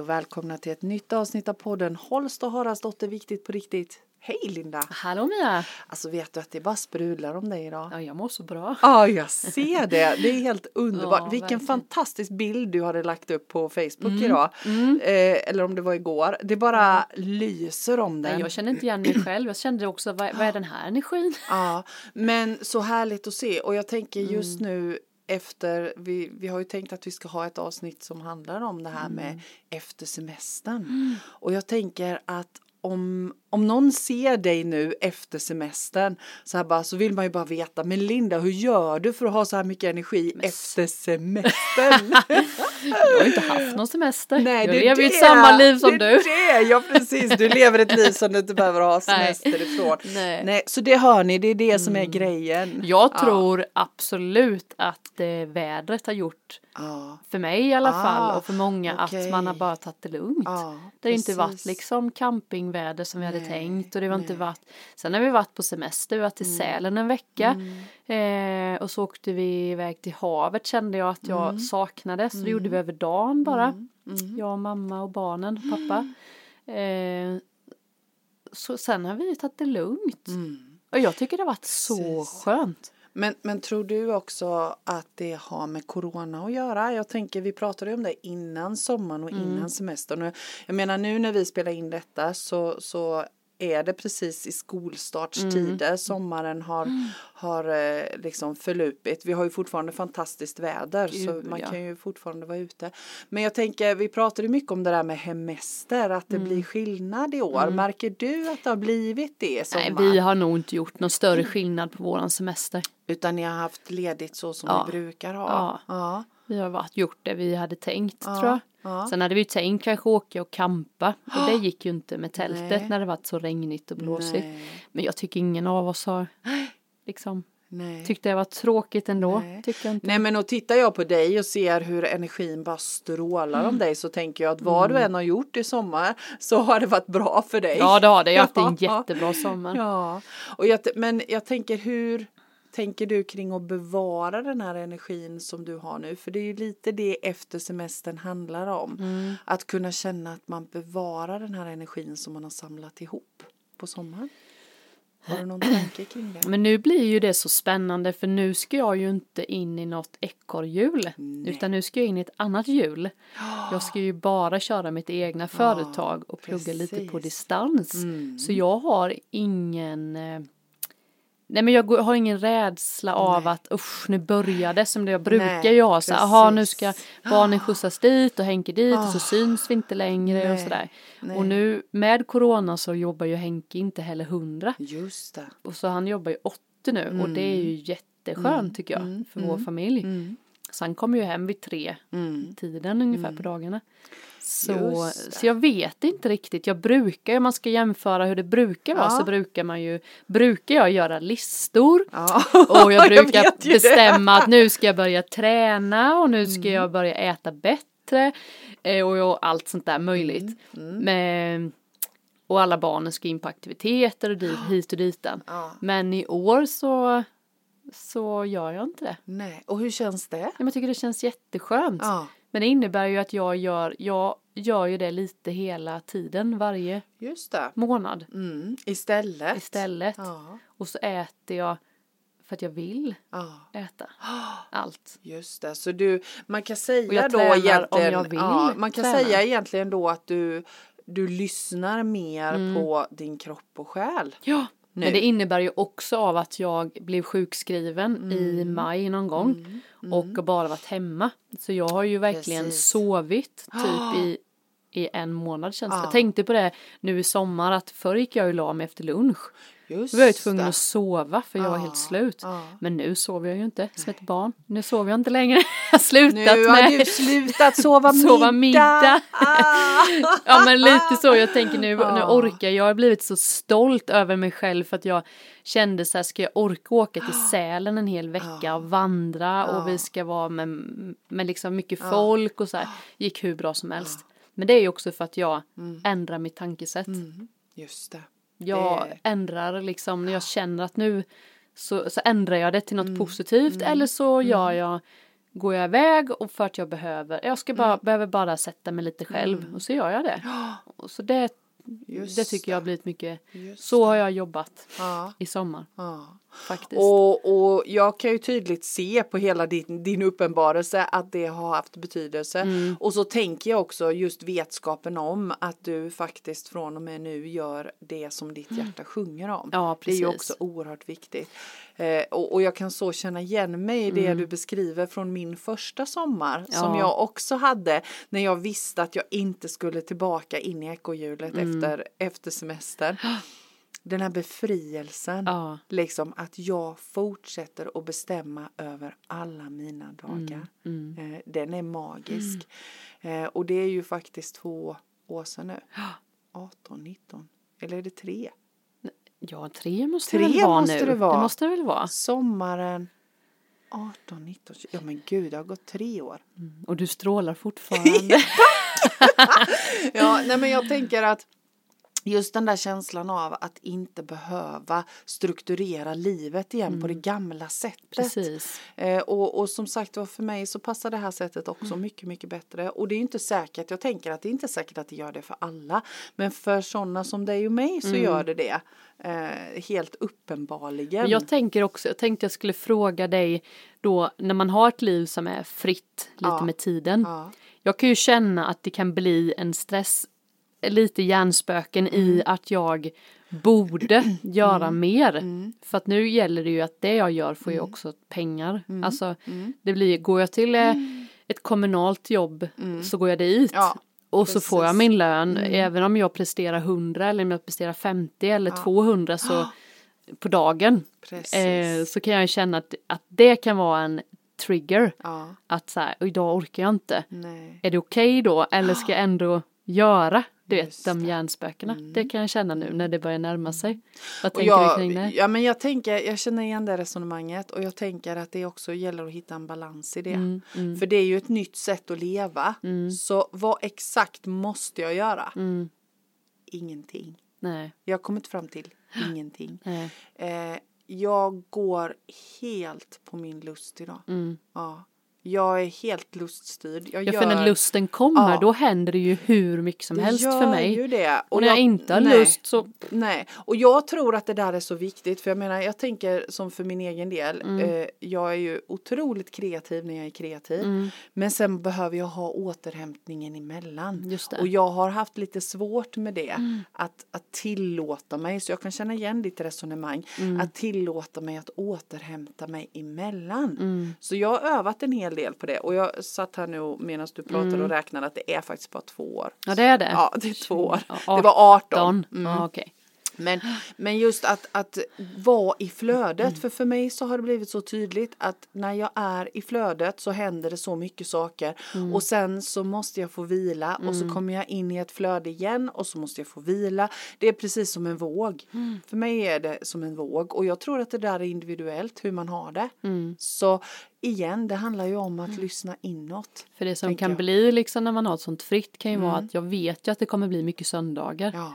Hej och välkomna till ett nytt avsnitt av podden Holst och Haraldsdotter Viktigt på riktigt. Hej Linda! Hallå Mia! Alltså vet du att det bara sprudlar om dig idag? Ja, jag mår så bra. Ja, jag ser det. Det är helt underbart. Ja, Vilken verkligen. fantastisk bild du hade lagt upp på Facebook idag. Eh, eller om det var igår. Det bara lyser om den. Nej, jag känner inte igen mig själv. Jag kände också, vad, vad är den här energin? Ja, men så härligt att se och jag tänker Mm. just nu efter, vi, vi har ju tänkt att vi ska ha ett avsnitt som handlar om det här Mm. med efter semestern. Och jag tänker att om, om någon ser dig nu efter semestern så här bara så vill man ju bara veta men Linda hur gör du för att ha så här mycket energi efter semestern? Jag har inte haft någon semester. Nej, jag lever ju ett samma liv som det du. Det, ja precis, du lever ett liv som du inte behöver ha Nej. semester ifrån. Nej. Nej, så det hör ni, det är det som är grejen. Jag Ja. tror absolut att eh, vädret har gjort, Ja. för mig i alla Ah, fall och för många, okej. att man har bara tagit det lugnt. Ja, det har inte varit liksom campingväder som vi hade Tänkt och det inte nej. varit Sen har vi varit på semester, vi har varit i Sälen en vecka eh, och så åkte vi iväg till havet kände jag att jag saknade så det gjorde vi över dagen bara. Jag och mamma och barnen och pappa. Eh, så sen har vi tagit det lugnt. Och jag tycker det har varit så Precis. skönt. Men, men tror du också att det har med corona att göra? Jag tänker, vi pratade om det innan sommaren och innan semestern. Och Jag menar nu när vi spelar in detta så, så är det precis i skolstartstider. Sommaren har, har eh, liksom förlupit. Vi har ju fortfarande fantastiskt väder så Gud, man ja. kan ju fortfarande vara ute. Men jag tänker, vi pratade mycket om det där med hemester, att det Mm. blir skillnad i år. Märker du att det har blivit det sommar? Nej, vi har nog inte gjort någon större skillnad på våran semester. Utan ni har haft ledigt så som Ja. ni brukar ha? Ja. ja. Vi har varit, gjort det vi hade tänkt Ja, tror jag. Ja. Sen hade vi tänkt kanske åka och campa. Och det gick ju inte med tältet Nej. när det varit så regnigt och blåsigt. Nej. Men jag tycker ingen av oss har liksom Nej. tyckte det var tråkigt ändå. Nej. Tycker inte. Nej men och tittar jag på dig och ser hur energin bara strålar Mm. om dig så tänker jag att vad du än har gjort i sommar så har det varit bra för dig. Ja det har det. Jag har haft en jättebra sommar. Ja, och jag, men jag tänker hur tänker du kring att bevara den här energin som du har nu? För det är ju lite det efter semestern handlar om. Mm. Att kunna känna att man bevarar den här energin som man har samlat ihop på sommaren. Har du någon tanke kring det? Men nu blir ju det så spännande för nu ska jag ju inte in i något ekorrhjul. Utan nu ska jag in i ett annat hjul. Jag ska ju bara köra mitt egna företag och plugga lite på precis. distans. Mm. Så jag har ingen eh, Nej men jag har ingen rädsla av att usch nu börjar det som det jag brukar Nej, ju ha så här, aha nu ska barnen skjutsas dit och Henke dit och så Ah. syns vi inte längre och Nej, sådär. nej. Och nu med corona så jobbar ju Henke inte heller hundra. Just det. Och så han jobbar ju 80 nu och det är ju jätteskönt tycker jag för vår familj. Mm. Så han kommer ju hem vid tre Mm. tiden ungefär på dagarna. Så, så jag vet inte riktigt. Jag brukar, om man ska jämföra hur det brukar vara Ja. så brukar man ju, brukar jag göra listor. Ja. Och jag brukar det. bestämma att nu ska jag börja träna och nu ska Mm. jag börja äta bättre. eh, Och, och allt sånt där möjligt. Mm. Men, och alla barnen ska in på aktiviteter och dit, hit och ditan. Ja. Men i år så, så gör jag inte det. Nej, och hur känns det? Jag tycker det känns jätteskönt. Ja, Men det innebär ju att jag gör, jag gör ju det lite hela tiden, varje månad Mm. Istället. istället. Ja, Och så äter jag för att jag vill ja, äta allt. just det. Så du, man kan säga då egentligen, jag vill ja, man kan träna. säga egentligen då att du, du lyssnar mer Mm. på din kropp och själ. Ja, Nu. men det innebär ju också av att jag blev sjukskriven i Mm. maj någon gång och bara varit hemma. Så jag har ju verkligen Precis. sovit typ i, i en månad känns det. Ja. Jag tänkte på det nu i sommar att förr gick jag ju la mig efter lunch. Just Då var ju tvungen det. att sova för jag var Ja, helt slut. ja. Men nu sover jag ju inte som ett barn. Nu sover jag inte längre. Jag har slutat Nu har med du slutat sova middag. Sova middag. Ah. Ja men lite så, jag tänker nu, nu Ja. orkar jag, jag har blivit så stolt över mig själv för att jag kände så här, ska jag orka åka till Sälen en hel vecka och vandra och vi ska vara med, med liksom mycket folk och så här, gick hur bra som helst. Men det är ju också för att jag ändrar mitt tankesätt. Mm, just det. Jag Det- ändrar liksom när jag känner att nu så, så ändrar jag det till något Mm. positivt eller så gör jag går jag iväg och för att jag behöver, jag ska bara, Mm. behöver bara sätta mig lite själv och så gör jag det. Och så det, Just det tycker jag har blivit mycket, så har jag jobbat Ja, i sommar. Ja. Faktiskt. Och, och jag kan ju tydligt se på hela din, din uppenbarelse att det har haft betydelse. Mm. Och så tänker jag också just vetskapen om att du faktiskt från och med nu gör det som ditt hjärta sjunger om. Mm. Ja, det är ju precis. också oerhört viktigt. Eh, och, och jag kan så känna igen mig i det du beskriver från min första sommar som Mm. Ja. jag också hade när jag visste att jag inte skulle tillbaka in i ekorrhjulet Mm. efter, efter semestern. Den här befrielsen. Ja. Liksom att jag fortsätter att bestämma över alla mina dagar. Mm. Eh, den är magisk. Eh, och det är ju faktiskt två år sedan nu. 18, 19. Eller är det tre? Ja, tre måste Tre det väl vara måste nu. det vara. Det måste det väl vara. Sommaren 18, 19, 20. Ja men gud, det har gått tre år. Och du strålar fortfarande. Ja, nej men jag tänker att just den där känslan av att inte behöva strukturera livet igen på det gamla sättet. Eh, och, och som sagt var för mig så passar det här sättet också mycket, mycket bättre. Och det är inte säkert, jag tänker att det är inte säkert att det gör det för alla. Men för sådana som dig och mig så gör det det. Eh, helt uppenbarligen. Men jag tänker också, jag tänkte jag skulle fråga dig då när man har ett liv som är fritt lite Ja. med tiden. Ja. Jag kan ju känna att det kan bli en stress, lite hjärnspöken Mm. i att jag borde göra mer. Mm. För att nu gäller det ju att det jag gör får ju också pengar. Alltså det blir, går jag till eh, ett kommunalt jobb så går jag dit. Mm. Ja, och så får jag precis. min lön även om jag presterar 100 eller om jag presterar 50 eller 200 så på dagen. Precis. Eh, så kan jag känna att, att det kan vara en trigger. ja, Att så här, "Och idag orkar jag inte. nej. Är det okej då? Eller ska jag ändå göra du vet, de hjärnspökena? Det kan jag känna nu när det börjar närma sig. Vad tänker du jag, kring det? ja, men jag tänker, jag känner igen det resonemanget och jag tänker att det också gäller att hitta en balans i det. Mm, mm, För det är ju ett nytt sätt att leva. mm, Så vad exakt måste jag göra? mm. Ingenting. Nej, Jag har kommit fram till ingenting. nej. Eh, jag går helt på min lust idag. Mm. Ja. Jag är helt luststyrd. Jag Ja, för när lusten kommer Ja. då händer det ju hur mycket som det helst gör för mig. Ju det. Och när jag inte har nej. lust så Nej, och jag tror att det där är så viktigt för jag menar jag tänker som för min egen del. Mm. Eh, jag är ju otroligt kreativ när jag är kreativ. Mm. Men sen behöver jag ha återhämtningen emellan. Just det. Och jag har haft lite svårt med det. Mm. Att, att tillåta mig, så jag kan känna igen ditt resonemang. Mm. Att tillåta mig att återhämta mig emellan. Mm. Så jag har övat en hel del på det. Och jag satt här nu medan du pratade Mm. och räknade att det är faktiskt bara två år. Ja det är det. Ja, det är två år. Det var 18. 18. Mm. Ja, okej. Men, men just att, att vara i flödet, för för mig så har det blivit så tydligt att när jag är i flödet så händer det så mycket saker och sen så måste jag få vila och så kommer jag in i ett flöde igen och så måste jag få vila. Det är precis som en våg. För mig är det som en våg och jag tror att det där är individuellt hur man har det. Mm. Så igen, det handlar ju om att lyssna inåt. För det som kan jag. bli liksom när man har ett sånt fritt kan ju vara Mm. att jag vet ju att det kommer bli mycket söndagar. Ja,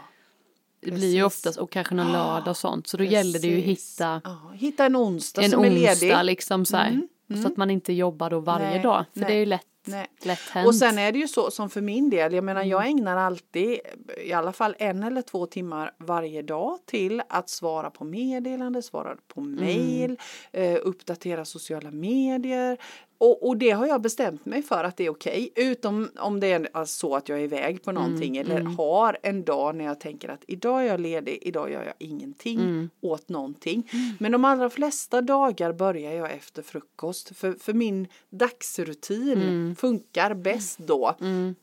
det blir ju precis. oftast och kanske någon lördag och sånt så då gäller det ju att precis. hitta ja, hitta en onsdag en som är ledig. onsdag liksom så. Mm, mm. Så att man inte jobbar då varje Nej, dag. För nej, det är ju lätt, nej. hänt. Och sen är det ju så som för min del, jag menar jag Mm. ägnar alltid i alla fall en eller två timmar varje dag till att svara på meddelanden, svara på Mm. mail, eh, uppdatera sociala medier. Och, och det har jag bestämt mig för att det är okej, utom om det är så att jag är iväg på någonting Mm, eller har en dag när jag tänker att idag är jag ledig, idag gör jag ingenting Mm. åt någonting. Men de allra flesta dagar börjar jag efter frukost, för, för min dagsrutin funkar bäst då. Mm.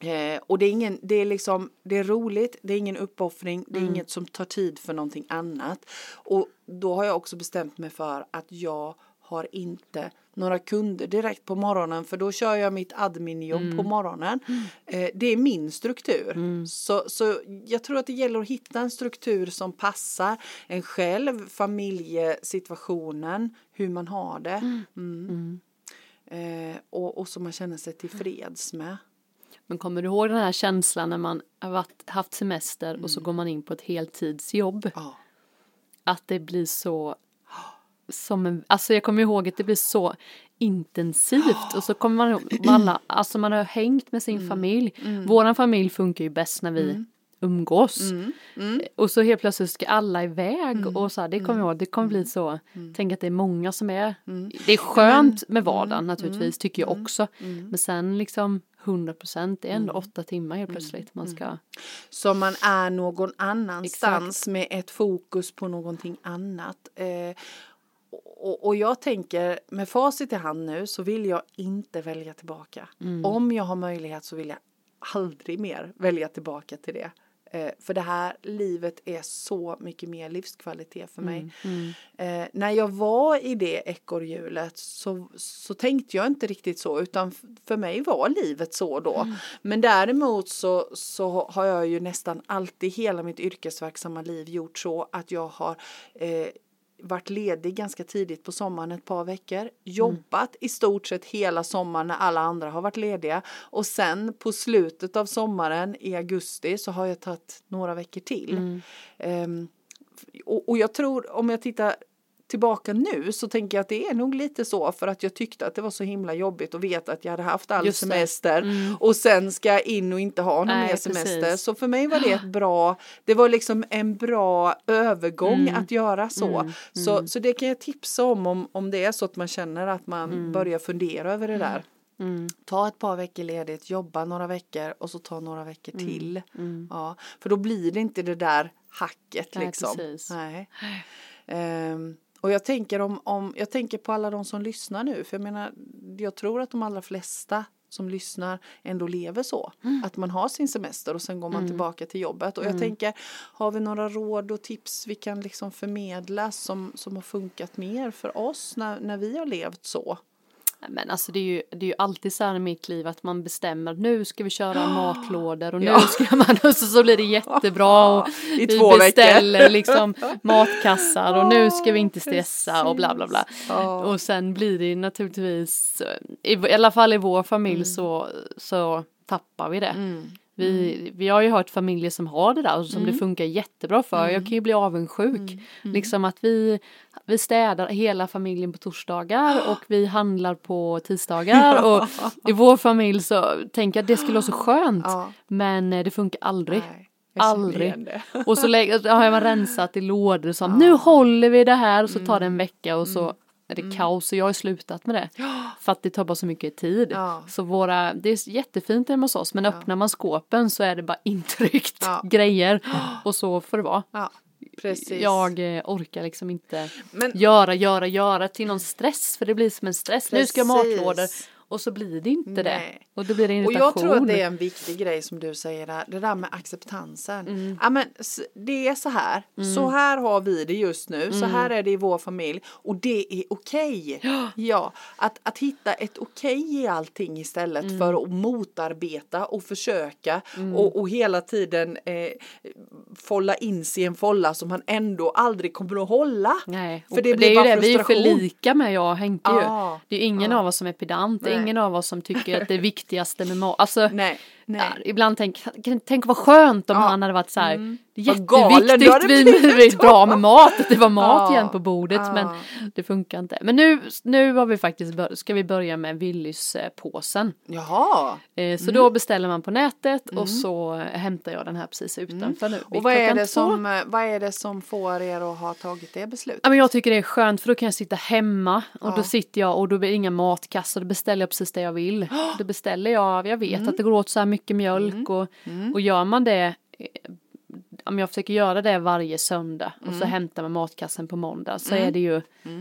Eh, och det är, ingen, det är liksom, det är roligt, det är ingen uppoffring, det är Mm. inget som tar tid för någonting annat. Och då har jag också bestämt mig för att jag har inte några kunder direkt på morgonen för då kör jag mitt adminjobb Mm. på morgonen. Eh, det är min struktur. Så, så jag tror att det gäller att hitta en struktur som passar en själv, familjesituationen, hur man har det. Mm. Eh, och, och som man känner sig tillfreds med. Men kommer du ihåg den här känslan när man har varit, haft semester och så går man in på ett heltidsjobb? Ja. Att det blir så som en, alltså jag kommer ihåg att det blir så intensivt och så kommer man ihåg, alla, alltså man har hängt med sin Mm. familj. Våran familj funkar ju bäst när vi umgås. Mm. Och så helt plötsligt ska alla iväg och så här, det kommer jag ihåg, det kommer bli så, tänk att det är många som är, det är skönt med vardagen naturligtvis tycker jag också. Men sen liksom 100 procent, det är ändå åtta timmar helt plötsligt man ska, Så man är någon annanstans med ett fokus på någonting annat. Eh, och, och jag tänker med facit i hand nu så vill jag inte välja tillbaka. Om jag har möjlighet så vill jag aldrig mer välja tillbaka till det. Eh, för det här livet är så mycket mer livskvalitet för mig. Eh, när jag var i det ekorrhjulet så, så tänkte jag inte riktigt så utan för mig var livet så då. Men däremot så, så har jag ju nästan alltid hela mitt yrkesverksamma liv gjort så att jag har eh, varit ledig ganska tidigt på sommaren ett par veckor, jobbat i stort sett hela sommaren när alla andra har varit lediga och sen på slutet av sommaren i augusti så har jag tagit några veckor till. Ehm, och, och jag tror om jag tittar tillbaka nu så tänker jag att det är nog lite så för att jag tyckte att det var så himla jobbigt att veta att jag hade haft all semester och sen ska jag in och inte ha någon Nej, mer precis. semester. Så för mig var det ett bra, det var liksom en bra övergång att göra så. Så, så det kan jag tipsa om, om om det är så att man känner att man börjar fundera över det där. Ta ett par veckor ledigt, jobba några veckor och så ta några veckor till. Ja, för då blir det inte det där hacket Nej, liksom. precis. Nej. Ehm, och jag tänker om, om, jag tänker på alla de som lyssnar nu, för jag menar, jag tror att de allra flesta som lyssnar ändå lever så. Att man har sin semester och sen går man tillbaka till jobbet. Och jag tänker, har vi några råd och tips vi kan liksom förmedla som, som har funkat mer för oss när, när vi har levt så? Men alltså det är, ju, det är ju alltid så här i mitt liv att man bestämmer nu ska vi köra matlådor och nu Ja. ska man och så, så blir det jättebra och I vi två veckor. beställer liksom matkassar och nu ska vi inte stressa och bla bla bla. Ja. Och sen blir det naturligtvis, i, i alla fall i vår familj Mm. så, så tappar vi det. Vi, vi har ju hört familjer som har det där och som det funkar jättebra för. Jag kan ju bli avundsjuk. Liksom att vi, vi städar hela familjen på torsdagar och vi handlar på tisdagar. Och i vår familj så tänker jag att det skulle vara så skönt. Ja. Men eh, det funkar aldrig. Nej, Aldrig. Och så lägger, har man rensat i lådor och så nu håller vi det här och så tar det Mm. en vecka och så är det kaos och jag har slutat med det. För att det tar bara så mycket tid. Ja. Så våra, det är jättefint hemma hos oss men öppnar man skåpen så är det bara intryckt Ja. grejer och så får det vara. Ja, precis. Jag eh, orkar liksom inte Men- göra, göra, göra till någon stress för det blir som en stress. Nu ska jag Precis. matlådor och så blir det inte Nej. det. Och då blir det Och irritation. jag tror att det är en viktig grej som du säger där, det där med acceptansen. Mm. Ja, men det är så här, så här har vi det just nu, så Mm. här är det i vår familj och det är okej. Ja, att, att hitta ett okej i allting istället Mm. för att motarbeta och försöka och, och hela tiden eh, folla in sig i en folla som han ändå aldrig kommer att hålla. Nej, För och det det, blir är ju det, vi är för lika med jag och Henke Ja, ju. Det är ju ingen ja. av oss som är pedant, det. Ingen av oss som tycker att det viktigaste med mat. Alltså, Nej, Ja, ibland tänk, tänk vad skönt om Ja. han hade varit så här, du jätteviktigt, vi, är bra med mat, det var mat Ja. igen på bordet, Ja. men det funkar inte. Men nu, nu har vi faktiskt, bör, ska vi börja med Willys eh, påsen. Jaha. Eh, Så Mm. då beställer man på nätet och så hämtar jag den här precis utanför nu. Mm. Och vad är, det som, eh, vad är det som får er att ha tagit det beslutet? Ja, men jag tycker det är skönt för då kan jag sitta hemma och då sitter jag och då blir det inga matkassar, då beställer jag precis det jag vill. Då beställer jag, jag vet att det går åt så här mycket mjölk och, och gör man det eh, om jag försöker göra det varje söndag och så hämtar man matkassen på måndag så är det ju,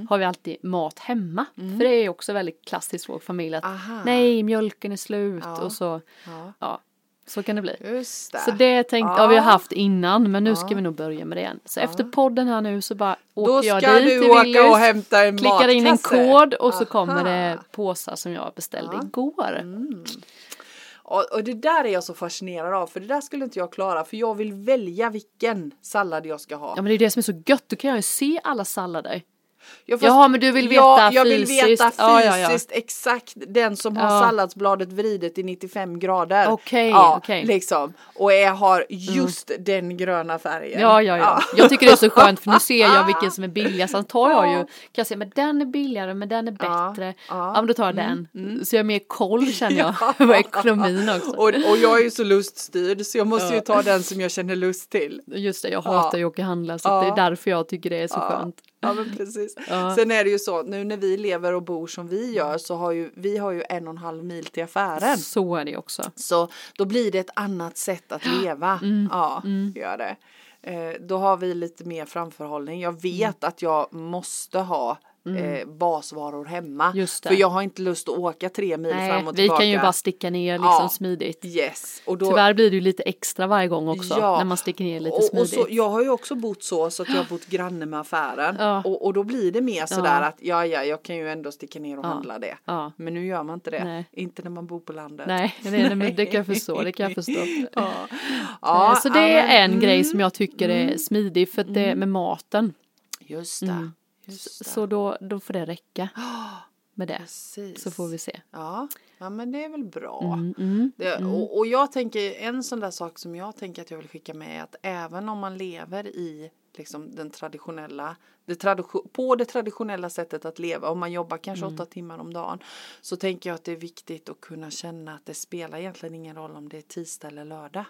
har vi alltid mat hemma. För det är också väldigt klassiskt för vår familj att Aha. nej mjölken är slut Ja. och så, Ja, ja, så kan det bli. just det. Så det tänkte, Ja. ja. vi har haft innan men nu ska Ja. vi nog börja med det igen. Så efter podden här nu så bara åker Då jag ska dit du till åka Willys, och hämta en klickar in en matkasse. kod och så Aha. kommer det påsar som jag beställde Ja. igår. Och, och det där är jag så fascinerad av för det där skulle inte jag klara för jag vill välja vilken sallad jag ska ha. Ja men det är det som är så gött, då kan jag ju se alla sallader. Ja, fast- Jaha, men du vill veta ja, jag vill veta fysiskt Ja, ja, exakt den som har salladsbladet vridet i 95 grader. Okej, ja, okej. liksom. Och jag har just den gröna färgen. Ja, ja, ja. Jag tycker det är så skönt för nu ser jag vilken som är billigast. Sen tar jag ju, kan jag säga, men den är billigare, men den är bättre. ja. Mm, men då tar jag den. Så jag har mer koll känner jag på ekonomin också. Och, och jag är ju så luststyrd så jag måste ju ta den som jag känner lust till. Just det, jag hatar ju att åka och handla så det är därför jag tycker det är så skönt. Ja men precis. Ja. Sen är det ju så nu när vi lever och bor som vi gör så har ju vi har ju en och en halv mil till affären. Så är det också. Så då blir det ett annat sätt att leva. Mm. Ja, gör det. Eh, då har vi lite mer framförhållning. Jag vet Mm. att jag måste ha eh, basvaror hemma. För jag har inte lust att åka tre mil fram Nej, och vi tillbaka. kan ju bara sticka ner liksom Ja. smidigt. Yes. Och då, Tyvärr blir det ju lite extra varje gång också Ja. när man sticker ner lite och, och smidigt. så, jag har ju också bott så så att jag har bott granne med affären. Ja. Och, och då blir det mer sådär Ja. att ja ja jag kan ju ändå sticka ner och handla det. Ja. Men nu gör man inte det. Nej. Inte när man bor på landet. Nej, det, det, det kan jag förstå. Det kan jag förstå. Ja. Så det är en men- grej mm, som jag tycker är smidig för att det med maten. Just det. Mm. Så då, då får det räcka med det. Precis. Så får vi se. Ja, ja men det är väl bra. Mm, mm. Det, och, och jag tänker en sån där sak som jag tänker att jag vill skicka med är att även om man lever i liksom den traditionella, det tradition, på det traditionella sättet att leva, om man jobbar kanske Mm. åtta timmar om dagen, så tänker jag att det är viktigt att kunna känna att det spelar egentligen ingen roll om det är tisdag eller lördag.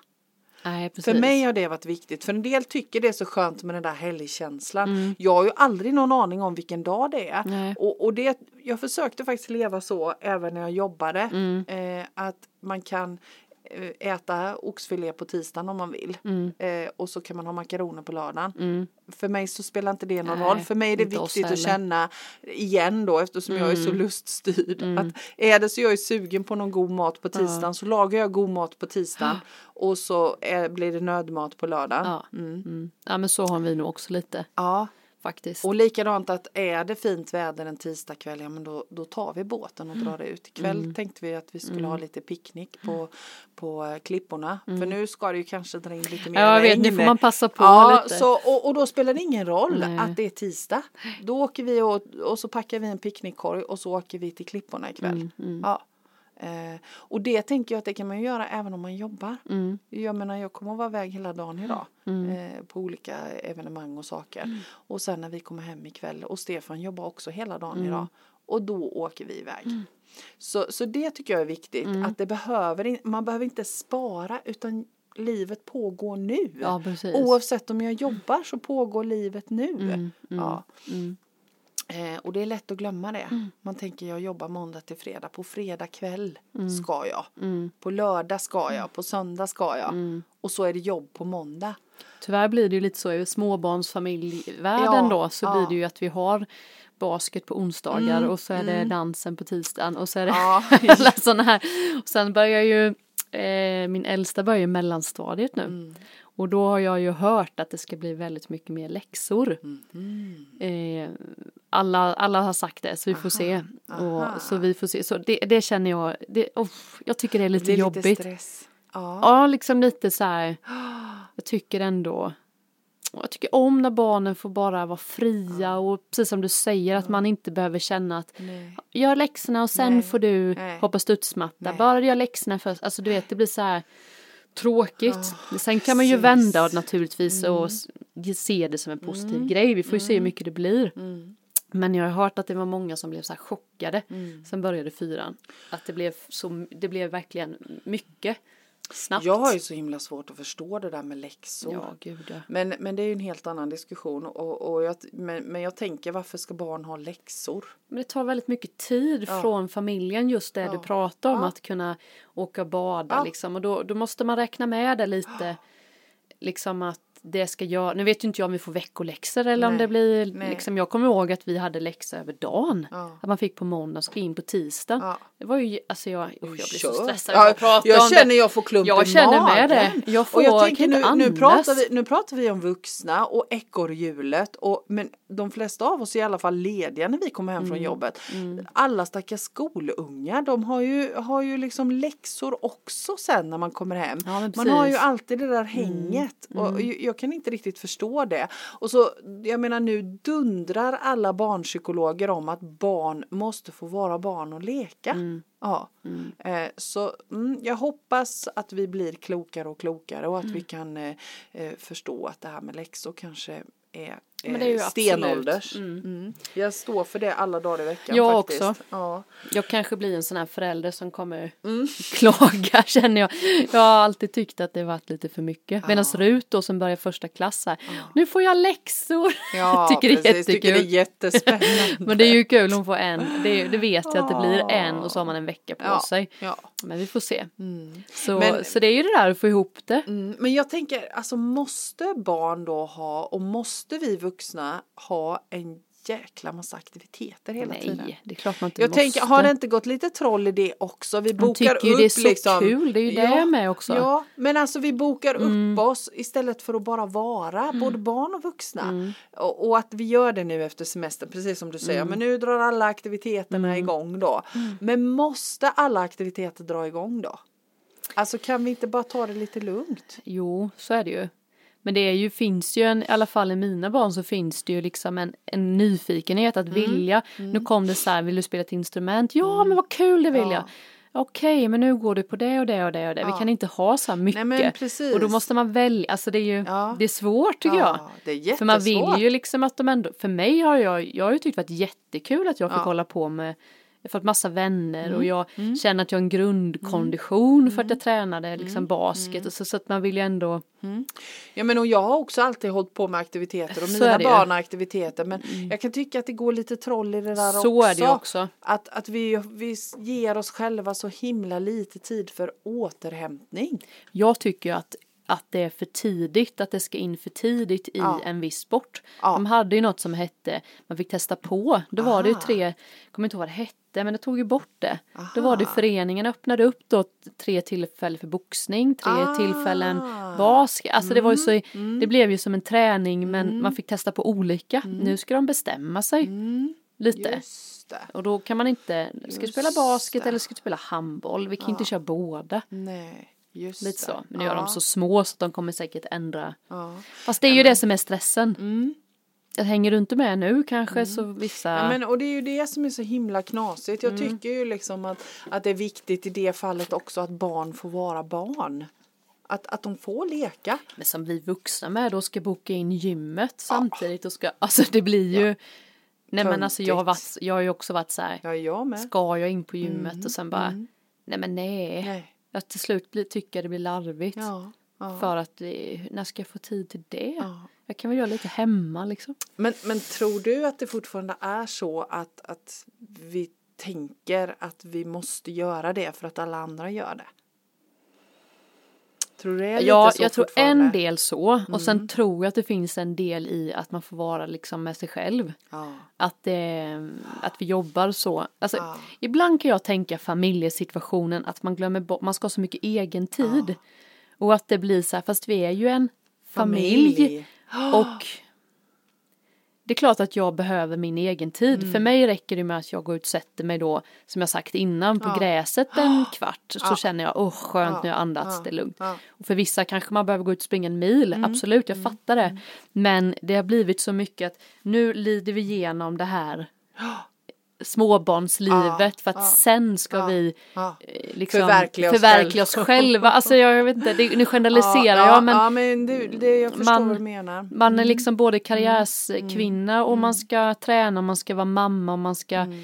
Nej. För mig har det varit viktigt, för en del tycker det är så skönt med den där helgkänslan. Mm. Jag har ju aldrig någon aning om vilken dag det är. Nej. Och, och det, jag försökte faktiskt leva så även när jag jobbade. Mm. Eh, att man kan äta oxfilé på tisdagen om man vill. Mm. Eh, och så kan man ha makaroner på lördagen. Mm. För mig så spelar inte det någon Nej, roll. För mig är det viktigt att känna igen då eftersom jag är så Mm. luststyrd. Mm. Att är det så jag är sugen på någon god mat på tisdagen så lagar jag god mat på tisdagen. Och så är, blir det nödmat på lördagen. Ja. Mm. Mm. ja, men så har vi nog också lite Ja, faktiskt. och likadant att är det fint väder en tisdagkväll, ja men då, då tar vi båten och drar ut. Ikväll tänkte vi att vi skulle ha lite picknick på, på eh, klipporna. För nu ska det ju kanske dra in lite mer Ja, jag vet, regn. nu får man passa på Ja, lite. så, och, och då spelar det ingen roll Nej. att det är tisdag. Då åker vi och, och så packar vi en picknickkorg och så åker vi till klipporna ikväll. Mm, mm. Ja. Eh, och det tänker jag att det kan man ju göra även om man jobbar. Mm. Jag menar jag kommer att vara iväg hela dagen idag Mm. eh, på olika evenemang och saker. Och sen när vi kommer hem ikväll och Stefan jobbar också hela dagen Mm. idag och då åker vi iväg. Så, så det tycker jag är viktigt Mm. att det behöver, man behöver inte spara utan livet pågår nu. Ja. Oavsett om jag jobbar så pågår livet nu. Mm, mm, Ja. Mm. Eh, och det är lätt att glömma det. Mm. Man tänker jag jobbar måndag till fredag. På fredag kväll ska jag. Mm. På lördag ska jag. På söndag ska jag. Mm. Och så är det jobb på måndag. Tyvärr blir det ju lite så i småbarnsfamiljvärlden Ja, då så ja. blir det ju att vi har basket på onsdagar och så är det dansen på tisdagen och så är det Mm, Ja. alla sådana här. Och sen börjar ju eh, min äldsta börjar mellanstadiet nu Mm. Och då har jag ju hört att det ska bli väldigt mycket mer läxor. Mm. Eh, alla, alla har sagt det så vi får se. aha. Och, så vi får se. Så det, det känner jag, det, oh, jag tycker det är lite Det är jobbigt. lite stress. Ja. Ja, liksom lite så här. Jag tycker ändå. Jag tycker om när barnen får bara vara fria och precis som du säger att man inte behöver känna att Nej. gör läxorna och sen Nej. får du Nej. hoppa studsmatta. Bara gör läxorna först. Alltså du vet det blir så här tråkigt. Ja, sen kan man ju. Mm. vända naturligtvis och s- se det som en positiv grej. Vi får ju se hur mycket det blir. Mm. Men jag har hört att det var många som blev så här chockade. Mm. Sen började fyran. Att det blev så, det blev verkligen mycket snabbt. Jag har ju så himla svårt att förstå det där med läxor. Ja, gud ja. Men, men det är ju en helt annan diskussion. Och, och jag, men, men jag tänker varför ska barn ha läxor? Men det tar väldigt mycket tid Ja. från familjen just det du Ja. pratar om att kunna åka och bada liksom och då, då måste man räkna med det lite liksom att det ska göra, nu vet ju inte jag om vi får veckoläxor eller om Nej. det blir Nej. liksom, jag kommer ihåg att vi hade läxor över dagen. Ja. Att man fick på måndag ska in på tisdag. Ja. Det var ju, alltså jag, usch, jag blir så stressad Ja, jag om känner det. jag får klump Jag i känner magen. med det. Jag får- och jag tänker nu, nu, pratar vi, nu pratar vi om vuxna och ekorrhjulet. Och, men de flesta av oss är i alla fall lediga när vi kommer hem Mm. från jobbet. Alla stackars skolungar de har ju, har ju liksom läxor också sen när man kommer hem. Ja, man har ju. Mm. alltid det där hänget. Och ju- jag kan inte riktigt förstå det. Och så, jag menar nu dundrar alla barnpsykologer om att barn måste få vara barn och leka. Mm. Ja, eh, så mm, jag hoppas att vi blir klokare och klokare och att vi kan eh, eh, förstå att det här med läxor kanske är, Men det är ju eh, stenålders. Mm. Mm. Jag står för det alla dagar i veckan Jag faktiskt. också. Ja. Jag kanske blir en sån här förälder som kommer Mm. klaga känner jag. Jag har alltid tyckt att det varit lite för mycket. Medan Ja. Rut då som börjar första klass här. Nu får jag läxor. Ja, Tycker det är precis. Tycker det är jättekul. jättespännande. Men det är ju kul, hon får en. Det, det vet jag att det blir en och så har man en vecka på Ja, sig. ja. Men vi får se. Mm. Så, Men- så det är ju det där att få ihop det. Mm, men jag tänker, alltså måste barn då ha och måste vi vuxna ha en jäkla massa aktiviteter hela tiden? Nej, det är klart man inte Jag måste. tänker, har det inte gått lite troll i det också? Vi De bokar upp det är så liksom. kul, det är ju det Ja, med också. Mm. Ja, men alltså vi bokar upp oss istället för att bara vara, både barn och vuxna. Mm. Och, och att vi gör det nu efter semestern, precis som du säger. Mm. Men nu drar alla aktiviteterna igång då. Men måste alla aktiviteter dra igång då? Alltså kan vi inte bara ta det lite lugnt? Jo, så är det ju. Men det är ju, finns ju en, i alla fall i mina barn så finns det ju liksom en, en nyfikenhet Mm. att vilja. Nu kom det så här, vill du spela ett instrument? Ja, men vad kul det vill Ja. jag. Okej, men nu går du på det och det och det och det. Vi Ja. kan inte ha så här mycket. Nej och då måste man välja, alltså det är ju, Ja. det är svårt tycker jag. Ja, det är jättesvårt. För man vill ju liksom att de ändå, för mig har jag, jag har ju tyckt varit jättekul att jag fick Ja. hålla på med jag har fått massa vänner Mm. och jag känner att jag har en grundkondition för att jag tränade liksom basket. Och så, så att man vill ju ändå Ja men och jag har också alltid hållit på med aktiviteter och Så mina barn har aktiviteter. Men jag kan tycka att det går lite troll i det där Så också. är det också. Att, att vi, vi ger oss själva så himla lite tid för återhämtning. Jag tycker att, att det är för tidigt, att det ska in för tidigt i Ja. en viss sport. Ja. De hade ju något som hette, man fick testa på, då var det ju Aha. tre, jag kommer inte ihåg vad det hette, men det tog ju bort det. Då Aha. var det föreningen öppnade upp då tre tillfällen för boxning, tre Ah. tillfällen basket, alltså det var ju så, det blev ju som en träning men man fick testa på olika. Nu ska de bestämma sig lite. Just det. Och då kan man inte, ska du spela Just basket det. eller ska du spela handboll? Vi kan inte köra båda. Nej, just Lite så. Men nu ja. de så små så att de kommer säkert ändra. Ja. Fast det är ju det som är stressen. Mm. Jag hänger du inte med nu kanske så vissa. Ja, men, och det är ju det som är så himla knasigt. Mm. Jag tycker ju liksom att, att det är viktigt i det fallet också att barn får vara barn. Att, att de får leka. Men som vi vuxna med då ska boka in gymmet samtidigt och ska, alltså det blir ju. Nej men alltså jag har varit, jag har ju också varit så här. Ja, jag med. Ska jag in på gymmet och sen bara. Nej men nej. Nej. Jag till slut blir, tycker det blir larvigt. Ja, ja. För att det, när ska jag få tid till det? Ja. Jag kan väl göra lite hemma liksom. Men, men tror du att det fortfarande är så att, att vi tänker att vi måste göra det för att alla andra gör det? Tror du det är lite Ja, så jag tror en del så. Och sen tror jag att det finns en del i att man får vara liksom med sig själv. Ja. Att, det, att vi jobbar så. Alltså, Ja. Ibland kan jag tänka familjesituationen att man glömmer bort, man ska ha så mycket egen tid. Och att det blir så här, fast vi är ju en familj. Och det är klart att jag behöver min egen tid. Mm. För mig räcker det med att jag går ut och sätter mig då, som jag sagt innan, på Ja. gräset en kvart. Så Ja. känner jag, åh skönt Ja. nu har jag andats, det är lugnt. Och för vissa kanske man behöver gå ut och springa en mil, Mm. absolut, jag fattar det. Men det har blivit så mycket att nu lider vi igenom det här småbarnslivet Ja, för att ja, sen ska ja, vi eh, liksom Förverkliga oss förverkliga oss själva. Alltså jag, jag vet inte, det, nu generaliserar ja, jag men men det, det, jag man- man är Mm. liksom både karriärskvinna och man ska träna, man ska vara mamma och man ska Mm.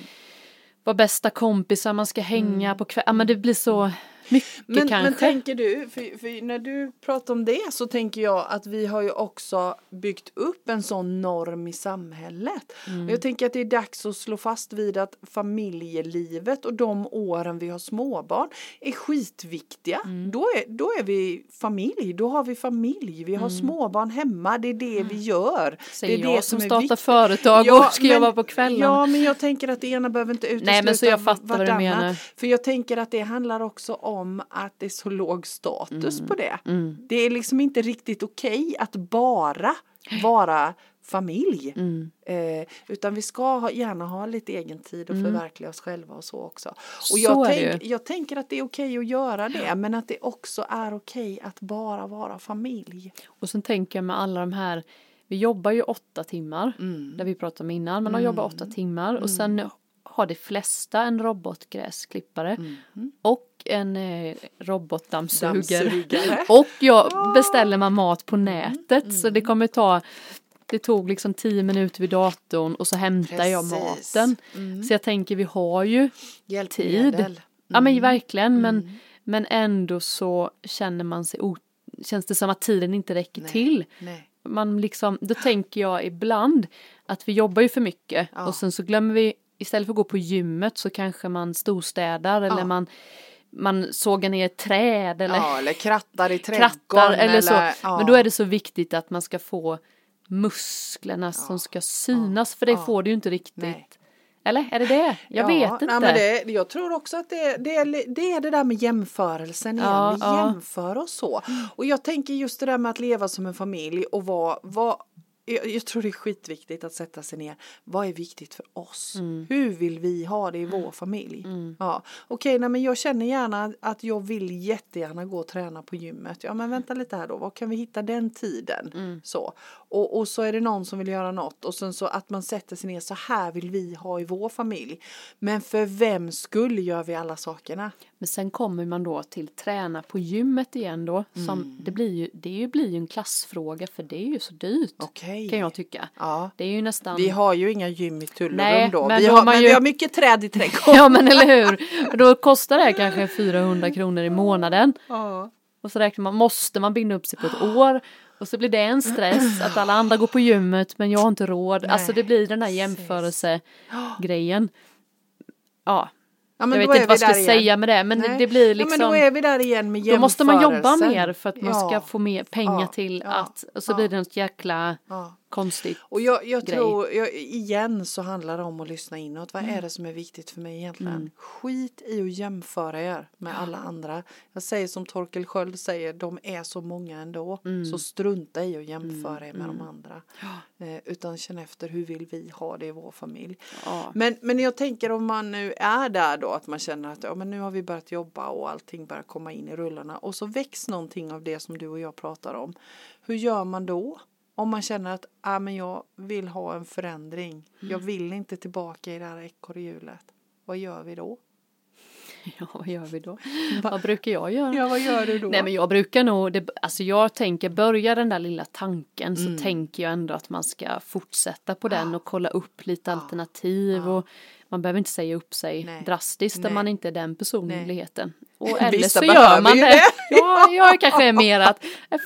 vara bästa kompisar, man ska hänga på kvällen. Men det blir så mycket Men, kanske. men tänker du, för, för när du pratar om det så tänker jag att vi har ju också byggt upp en sån norm i samhället. Mm. Och jag tänker att det är dags att slå fast vid att familjelivet och de åren vi har småbarn är skitviktiga. Mm. Då, är, då är vi familj, då har vi familj, vi har småbarn hemma, det är det vi gör. Mm. Säger det är jag det som är startar viktigt. företag och ska jobba på kvällen. Ja, men jag tänker att det ena behöver inte utesluta Nej, men så jag fattar vartannat. För jag tänker att det handlar också om att det är så låg status Mm. på det. Det är liksom inte riktigt okej att bara vara familj. Mm. Eh, utan vi ska ha, gärna ha lite egen tid och förverkliga oss själva och så också. Och jag, tänk, jag tänker att det är okej att göra det men att det också är okej att bara vara familj. Och sen tänker jag med alla de här, vi jobbar ju åtta timmar, Mm. där vi pratade om innan, man har jobbat åtta timmar och sen har de flesta en robotgräsklippare Mm. och en eh, robotdammsugare. Dammsugare. Och jag beställer man mat på nätet så det kommer ta det tog liksom tio minuter vid datorn och så hämtar jag Precis. maten. Så jag tänker vi har ju Hjälpmedel. Ja men verkligen men, men ändå så känner man sig o- känns det som att tiden inte räcker Nej. till. Nej. Man liksom, då tänker jag ibland att vi jobbar ju för mycket Ja. och sen så glömmer vi istället för att gå på gymmet så kanske man storstädar eller Ja. man man sågar ner ett träd eller Ja, eller krattar i trädgården. krattar eller, så. ja. Men då är det så viktigt att man ska få musklerna som ska synas för det ja. får det ju inte riktigt. Nej. Eller är det det? Jag Ja, vet inte. Nej, men det, jag tror också att det, det, är, det är det där med jämförelsen igen. Ja, vi ja. jämför oss så. Och jag tänker just det där med att leva som en familj och vara, vara jag, jag tror det är skitviktigt att sätta sig ner. Vad är viktigt för oss? Mm. Hur vill vi ha det i vår familj? Ja. Okej, nej, men jag känner gärna att jag vill jättegärna gå och träna på gymmet. Ja, men vänta lite här då. Var kan vi hitta den tiden? Mm. Så. Och, och så är det någon som vill göra något och sen så att man sätter sig ner. Så här vill vi ha i vår familj. Men för vem skull gör vi alla sakerna? Men sen kommer man då till träna på gymmet igen då. Som Mm. det blir ju, det blir ju en klassfråga för det är ju så dyrt. Okej. Kan jag tycka. Ja. Det är ju nästan. Vi har ju inga gym i Tullerum Nej, då. men vi, har, men ju- vi har mycket träd i trädgården. Ja men eller hur. Då kostar det kanske 400 kronor i månaden. Ja. Och så räknar man, måste man binda upp sig på ett år. Och så blir det en stress att alla andra går på gymmet men jag har inte råd. Alltså det blir den här jämförelsegrejen. Ja, Ja, men jag vet inte vad jag ska igen. säga med det men det, Nej. det blir Ja, liksom. men då är vi där igen med Då måste man jobba mer för att man ska Ja. få mer pengar Ja. till Ja. att, och så Ja. blir det något jäkla Ja. Konstigt. Och jag, jag grej. tror, jag, igen så handlar det om att lyssna inåt. Vad Mm. är det som är viktigt för mig egentligen? Skit i att jämföra er med alla andra. Jag säger som Torkel Sköld säger, de är så många ändå. Mm. Så strunta i att jämföra er med de andra. Eh, utan känn efter, hur vill vi ha det i vår familj? Ja. Men, men jag tänker om man nu är där då att man känner att ja, men nu har vi börjat jobba och allting börjar komma in i rullarna och så väcks någonting av det som du och jag pratar om. Hur gör man då? Om man känner att ah, men jag vill ha en förändring. Jag vill inte tillbaka i det här ekorrhjulet. Vad gör vi då? ja, vad gör vi då? vad brukar jag göra? Ja, vad gör du då? Nej men jag brukar nog, det, alltså jag tänker börja den där lilla tanken Mm. så tänker jag ändå att man ska fortsätta på den och kolla upp lite alternativ och man behöver inte säga upp sig Nej. drastiskt Nej. om man inte är den personligheten. Och Vissa eller så gör man det. det. Ja, jag kanske är mer att,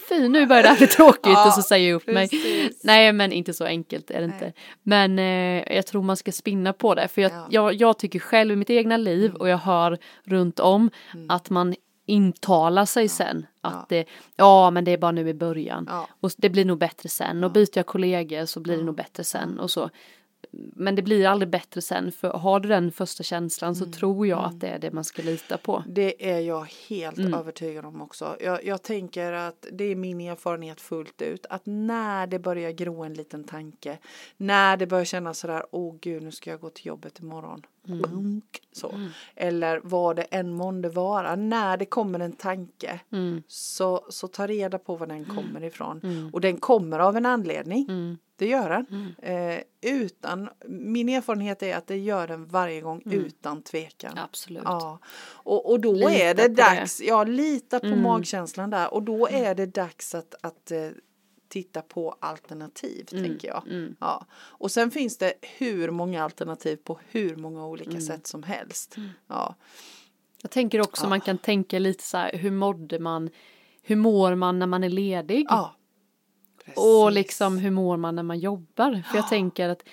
fy nu börjar det här bli tråkigt Ja, och så säger jag upp mig. precis. Nej men inte så enkelt är det inte. Men eh, jag tror man ska spinna på det för jag, Ja. Mm. jag, jag tycker själv i mitt egna liv och jag hör runt om att man intalar sig sen att Ja. det, ja men det är bara nu i början Ja. och det blir nog bättre sen och byter jag kollegor så blir det nog bättre sen och så. Men det blir aldrig bättre sen för har du den första känslan Mm. så tror jag att det är det man ska lita på. Det är jag helt Mm. övertygad om också. Jag, jag tänker att det är min erfarenhet fullt ut. Att när det börjar gro en liten tanke. När det börjar kännas sådär, åh gud nu ska jag gå till jobbet imorgon. Mm. Så. Eller vad det än månde vara. När det kommer en tanke. Mm. Så, så ta reda på var den kommer ifrån. Och den kommer av en anledning. Mm. Det gör den. Eh, utan, min erfarenhet är att det gör den varje gång utan tvekan. Absolut. Ja, och, och då Lita är det på det. dags, ja lita på Mm. magkänslan där och då är det dags att, att eh, titta på alternativ tänker jag. Mm. Ja. Och sen finns det hur många alternativ på hur många olika Mm. sätt som helst. Ja. Jag tänker också man kan tänka lite så här hur mådde man, hur mår man när man är ledig? ja. Och Precis. liksom hur mår man när man jobbar? För jag tänker att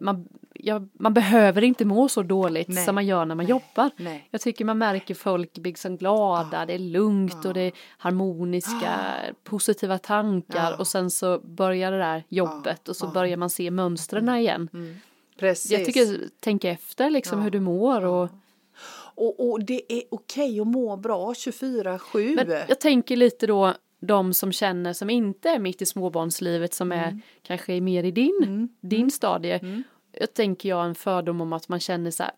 man, ja, man behöver inte må så dåligt Nej. som man gör när man jobbar. Nej. Jag tycker man märker folk blir liksom glada, det är lugnt och det är harmoniska, positiva tankar och sen så börjar det där jobbet och så börjar man se mönstren igen. Precis. Jag tycker, tänk efter liksom hur du mår och och, och det är okej att må bra 24-7. Men jag tänker lite då de som känner som inte är mitt i småbarnslivet som är Mm. kanske mer i din, din stadie. Jag tänker jag en fördom om att man känner så här,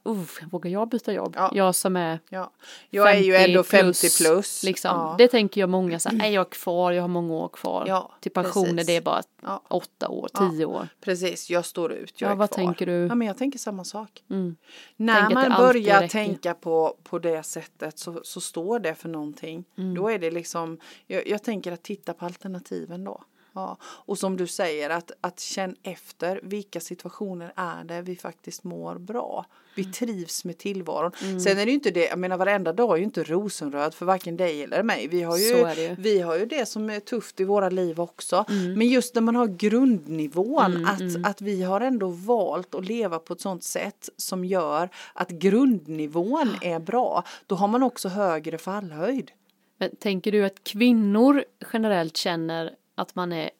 vågar jag byta jobb? Ja. Jag som är Ja. Jag är ju ändå 50 plus. Liksom. Ja. Det tänker jag många så här, är jag kvar, jag har många år kvar. Ja, Till pensionen det är bara åtta år, tio år. Precis, jag står ut. Jag Ja, är vad kvar. tänker du? Ja, men jag tänker samma sak. Mm. När Tänk man börjar tänka på, på det sättet så, så står det för någonting. Mm. Då är det liksom, jag, jag tänker att titta på alternativen då. Ja. Och som du säger att, att känn efter vilka situationer är det vi faktiskt mår bra. Vi Mm. trivs med tillvaron. Sen är det ju inte det, jag menar varenda dag är ju inte rosenröd för varken dig eller mig. Vi har ju. Vi har ju det som är tufft i våra liv också. Mm. Men just när man har grundnivån att, att vi har ändå valt att leva på ett sånt sätt som gör att grundnivån är bra. Då har man också högre fallhöjd. Men tänker du att kvinnor generellt känner att man är,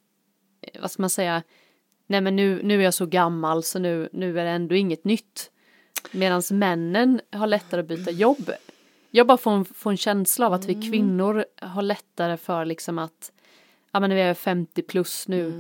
vad ska man säga, nej men nu, nu är jag så gammal så nu, nu är det ändå inget nytt. Medan männen har lättare att byta jobb. Jag bara får en, får en känsla av att vi kvinnor har lättare för liksom att, ja men vi är 50 plus nu.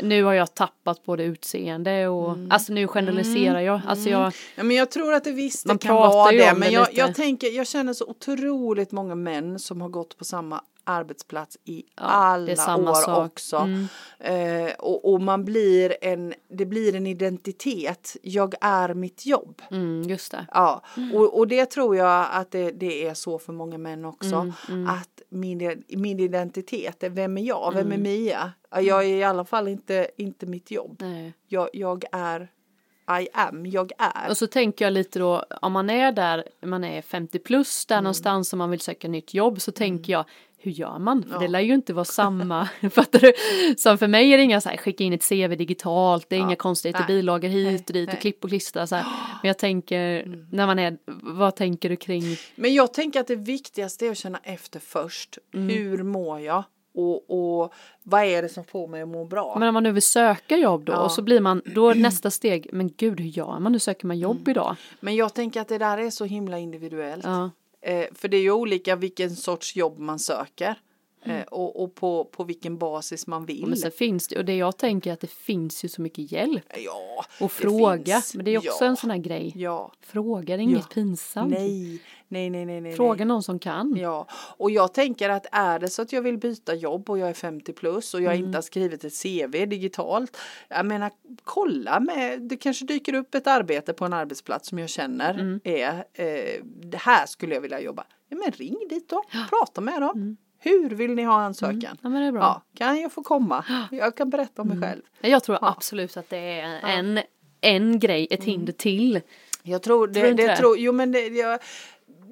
Nu har jag tappat både utseende och, alltså nu generaliserar jag. Alltså jag, Ja, men jag tror att det visst det kan pratar vara det. Men det jag tänker, jag känner så otroligt många män som har gått på samma arbetsplats i är alla år sak. också. Mm. Eh, och, och man blir en, det blir en identitet. Jag är mitt jobb. mm, just det. Ja, och, och det tror jag att det, det är så för många män också. Mm, Att min, min identitet är vem är jag, vem är Mm. Mia? Ja, Jag är i alla fall inte, inte mitt jobb. Nej. Jag, jag är I am, jag är. Och så tänker jag lite då, om man är där, man är 50 plus där någonstans och man vill söka nytt jobb så tänker jag, hur gör man? För det lär ju inte vara samma, fattar du? Som för mig är det inga så här, skicka in ett CV digitalt, det är inga konstigheter, nej, bilagor hit och dit nej. och klipp och klistra så här. Men jag tänker, när man är, vad tänker du kring? Men jag tänker att det viktigaste är att känna efter först. Mm. Hur mår jag? Och, och vad är det som får mig att må bra? Men om man nu vill söka jobb då Ja. och så blir man, då är nästa steg, men gud hur gör man? Nu söker man Mm. jobb idag. Men jag tänker att det där är så himla individuellt. Ja. Eh, för det är ju olika vilken sorts jobb man söker. Mm. Eh, och och på, på vilken basis man vill. Men sen finns det, och det jag tänker är att det finns ju så mycket hjälp. Ja, Och fråga, finns. men det är också ja, en sån här grej. Ja, Fråga, det är inget Ja. pinsamt. nej, nej, nej, nej, nej. Fråga någon som kan. Ja, och jag tänker att är det så att jag vill byta jobb och jag är 50 plus och jag Mm. inte har skrivit ett CV digitalt. Jag menar, kolla med, det kanske dyker upp ett arbete på en arbetsplats som jag känner Mm. är, eh, det här skulle jag vilja jobba. Ja men ring dit då, prata med dem. Hur vill ni ha ansökan? Mm. Ja. Ja, kan jag få komma? Jag kan berätta om mig själv. Jag tror absolut att det är en, en grej, ett hinder till. Jag tror det, Tror det, det? tror, jo men det, jag,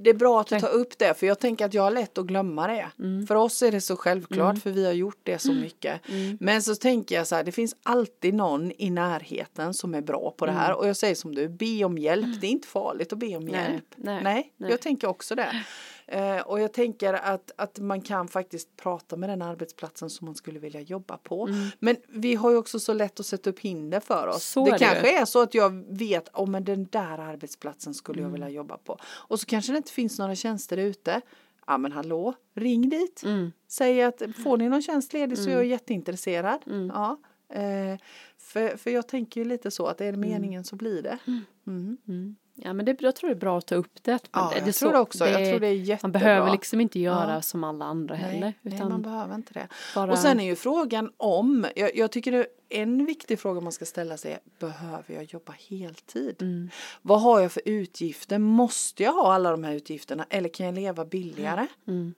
det är bra att du tar upp det för jag tänker att jag har lätt att glömma det. Mm. För oss är det så självklart för vi har gjort det så mycket. Mm. Men så tänker jag så här, det finns alltid någon i närheten som är bra på det här. Och jag säger som du, be om hjälp. Det är inte farligt att be om Mm. Nej, hjälp. nej, nej. jag tänker också det. Eh, och jag tänker att, att man kan faktiskt prata med den arbetsplatsen som man skulle vilja jobba på. Men vi har ju också så lätt att sätta upp hinder för oss. Mm. Så det är det kanske ju. är så att jag vet, om men den där arbetsplatsen skulle Mm. jag vilja jobba på. Och så kanske det inte finns några tjänster ute. Ja men hallå, ring dit. Mm. Säg att får ni någon tjänst ledig så är jag jätteintresserad. Mm. Ja, eh, för, för jag tänker ju lite så att är det meningen så blir det. Mm. Ja men det, jag tror det är bra att ta upp det. man- Ja, jag det är tror det också. Jag tror det är Man jättebra. behöver liksom inte göra Ja. som alla andra heller. Nej, nej, Utan man behöver inte det. bara, Och sen är ju frågan om, jag, jag tycker det, en viktig fråga man ska ställa sig är, behöver jag jobba heltid? Mm. Vad har jag för utgifter? Måste jag ha alla de här utgifterna eller kan jag leva billigare? Mm.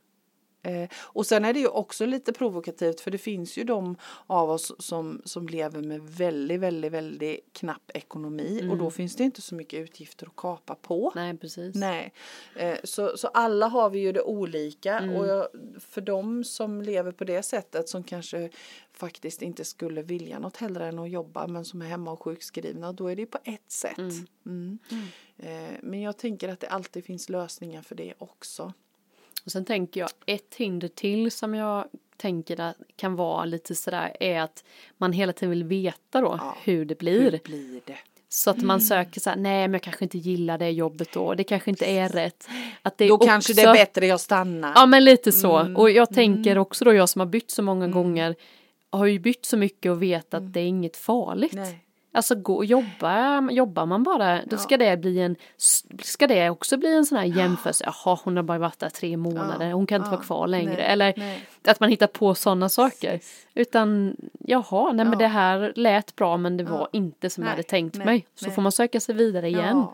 Eh, och sen är det ju också lite provokativt för det finns ju de av oss som, som lever med väldigt, väldigt, väldigt knapp ekonomi och då finns det inte så mycket utgifter att kapa på. nej precis. Nej, eh, så, så alla har vi ju det olika Mm. och jag, för de som lever på det sättet som kanske faktiskt inte skulle vilja något hellre än att jobba men som är hemma och sjukskrivna då är det på ett sätt. Mm. Eh, men jag tänker att det alltid finns lösningar för det också. Och sen tänker jag ett hinder till som jag tänker att kan vara lite sådär är att man hela tiden vill veta då Ja. hur det blir. Hur blir det? Så att man söker så här, nej men jag kanske inte gillar det jobbet då, det kanske inte är rätt. Att det Då också, kanske det är bättre jag stannar. Ja men lite så. Mm, Och jag tänker också då, jag som har bytt så många Mm. gånger, har ju bytt så mycket och vet att det är inget farligt. Nej. Alltså gå, jobba, jobbar man bara, då ska det bli en, ska det också bli en sån här jämförelse, jaha hon har bara varit där tre månader, hon kan inte ja, vara kvar längre. nej, Eller nej. att man hittar på sådana saker. Utan jaha, nej men Ja. det här lät bra men det var inte som jag Nej, hade tänkt mig. Så får man söka sig vidare igen.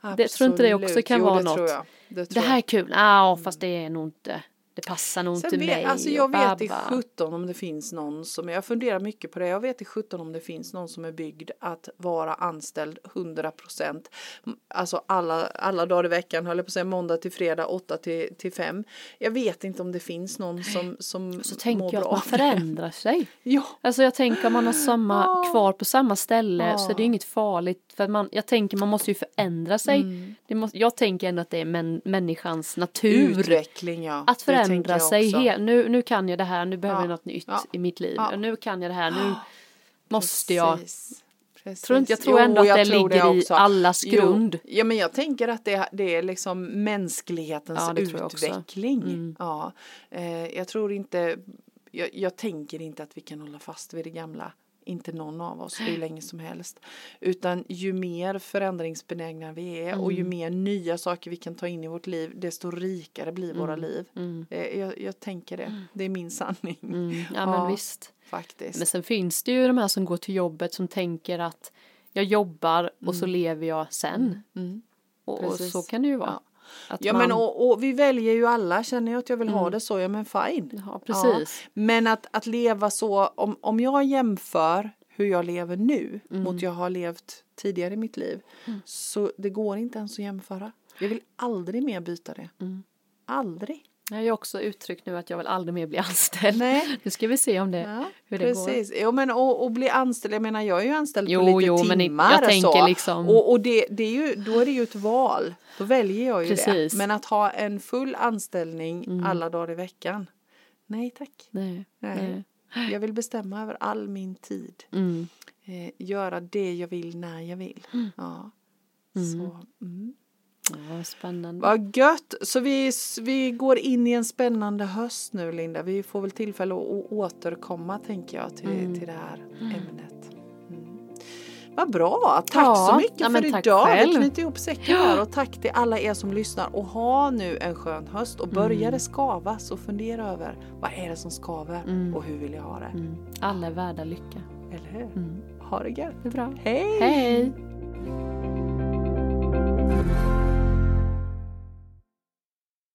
Ja, Det- tror inte det också kan jo, vara det något? Jag. Det, Det här jag. är kul, ja fast det är nog inte, det passar nog Sen inte vet, mig. alltså jag vet i babba. 17 om det finns någon som, jag funderar mycket på det, jag vet i 17 om det finns någon som är byggd att vara anställd 100 procent. Alltså alla, alla dagar i veckan, höll jag på att säga måndag till fredag 8 till, till 5. Jag vet inte om det finns någon som, som Så tänker jag att man förändrar sig. Ja, Alltså jag tänker om man har samma, Ja. kvar på samma ställe så är det Ja. inget farligt. För man, jag tänker man måste ju förändra sig. Mm. Det måste, jag tänker ändå att det är män, människans natur. utveckling ja. Att tänker förändra sig. också. He, nu, nu kan jag det här, nu behöver Ja. jag något nytt Ja. i mitt liv. Ja. Nu kan jag det här, nu måste jag. Precis. Tror inte, jag tror Jo, ändå att det ligger i också. allas Jo, grund. Ja men jag tänker att det, det är liksom mänsklighetens det tror jag utveckling. Mm. Ja, eh, jag tror inte, jag, jag tänker inte att vi kan hålla fast vid det gamla. Inte någon av oss hur länge som helst. Utan ju mer förändringsbenägna vi är och ju Mm. mer nya saker vi kan ta in i vårt liv desto rikare blir våra liv. Mm. Eh, jag, jag tänker det. Det är min sanning Mm. Ja, Ja. men visst. faktiskt. Men sen finns det ju de här som går till jobbet som tänker att jag jobbar och så lever jag sen. Mm. Och, och så kan det ju vara. Ja. Ja man, men och, och vi väljer ju alla, känner jag att jag vill ha det så, ja men fine. Ja, precis. Ja, men att, att leva så, om, om jag jämför hur jag lever nu mot jag har levt tidigare i mitt liv. Så det går inte ens att jämföra. Jag vill aldrig mer byta det. Aldrig. Jag har ju också uttryckt nu att jag vill aldrig mer bli anställd. Nej. Nu ska vi se om det, Ja, hur det går. precis. Jo, men och, och bli anställd, jag menar jag är ju anställd Jo, på lite jo, men timmar. jag tänker så. liksom- Och, och det, det är ju, då är det ju ett val. Då väljer jag ju Precis. det. Men att ha en full anställning Mm. alla dagar i veckan. Nej tack. Nej, Nej. nej. Jag vill bestämma över all min tid. Mm. Eh, göra det jag vill när jag vill. Ja. Så, mm. Ja, spännande. Vad gött! Så vi, vi går in i en spännande höst nu Linda. Vi får väl tillfälle att återkomma tänker jag till, Mm. till det här ämnet. Mm. Vad bra! Tack Ja, så mycket ja, för idag. själv. Vi knyter ihop säcken här och tack till alla er som lyssnar och ha nu en skön höst och börjar Mm. det skava så fundera över vad är det som skaver Mm. och hur vill jag ha det? Mm. Alla är värda lycka. Eller hur? Mm. Ha det gött! Det är bra. Hej! Hej!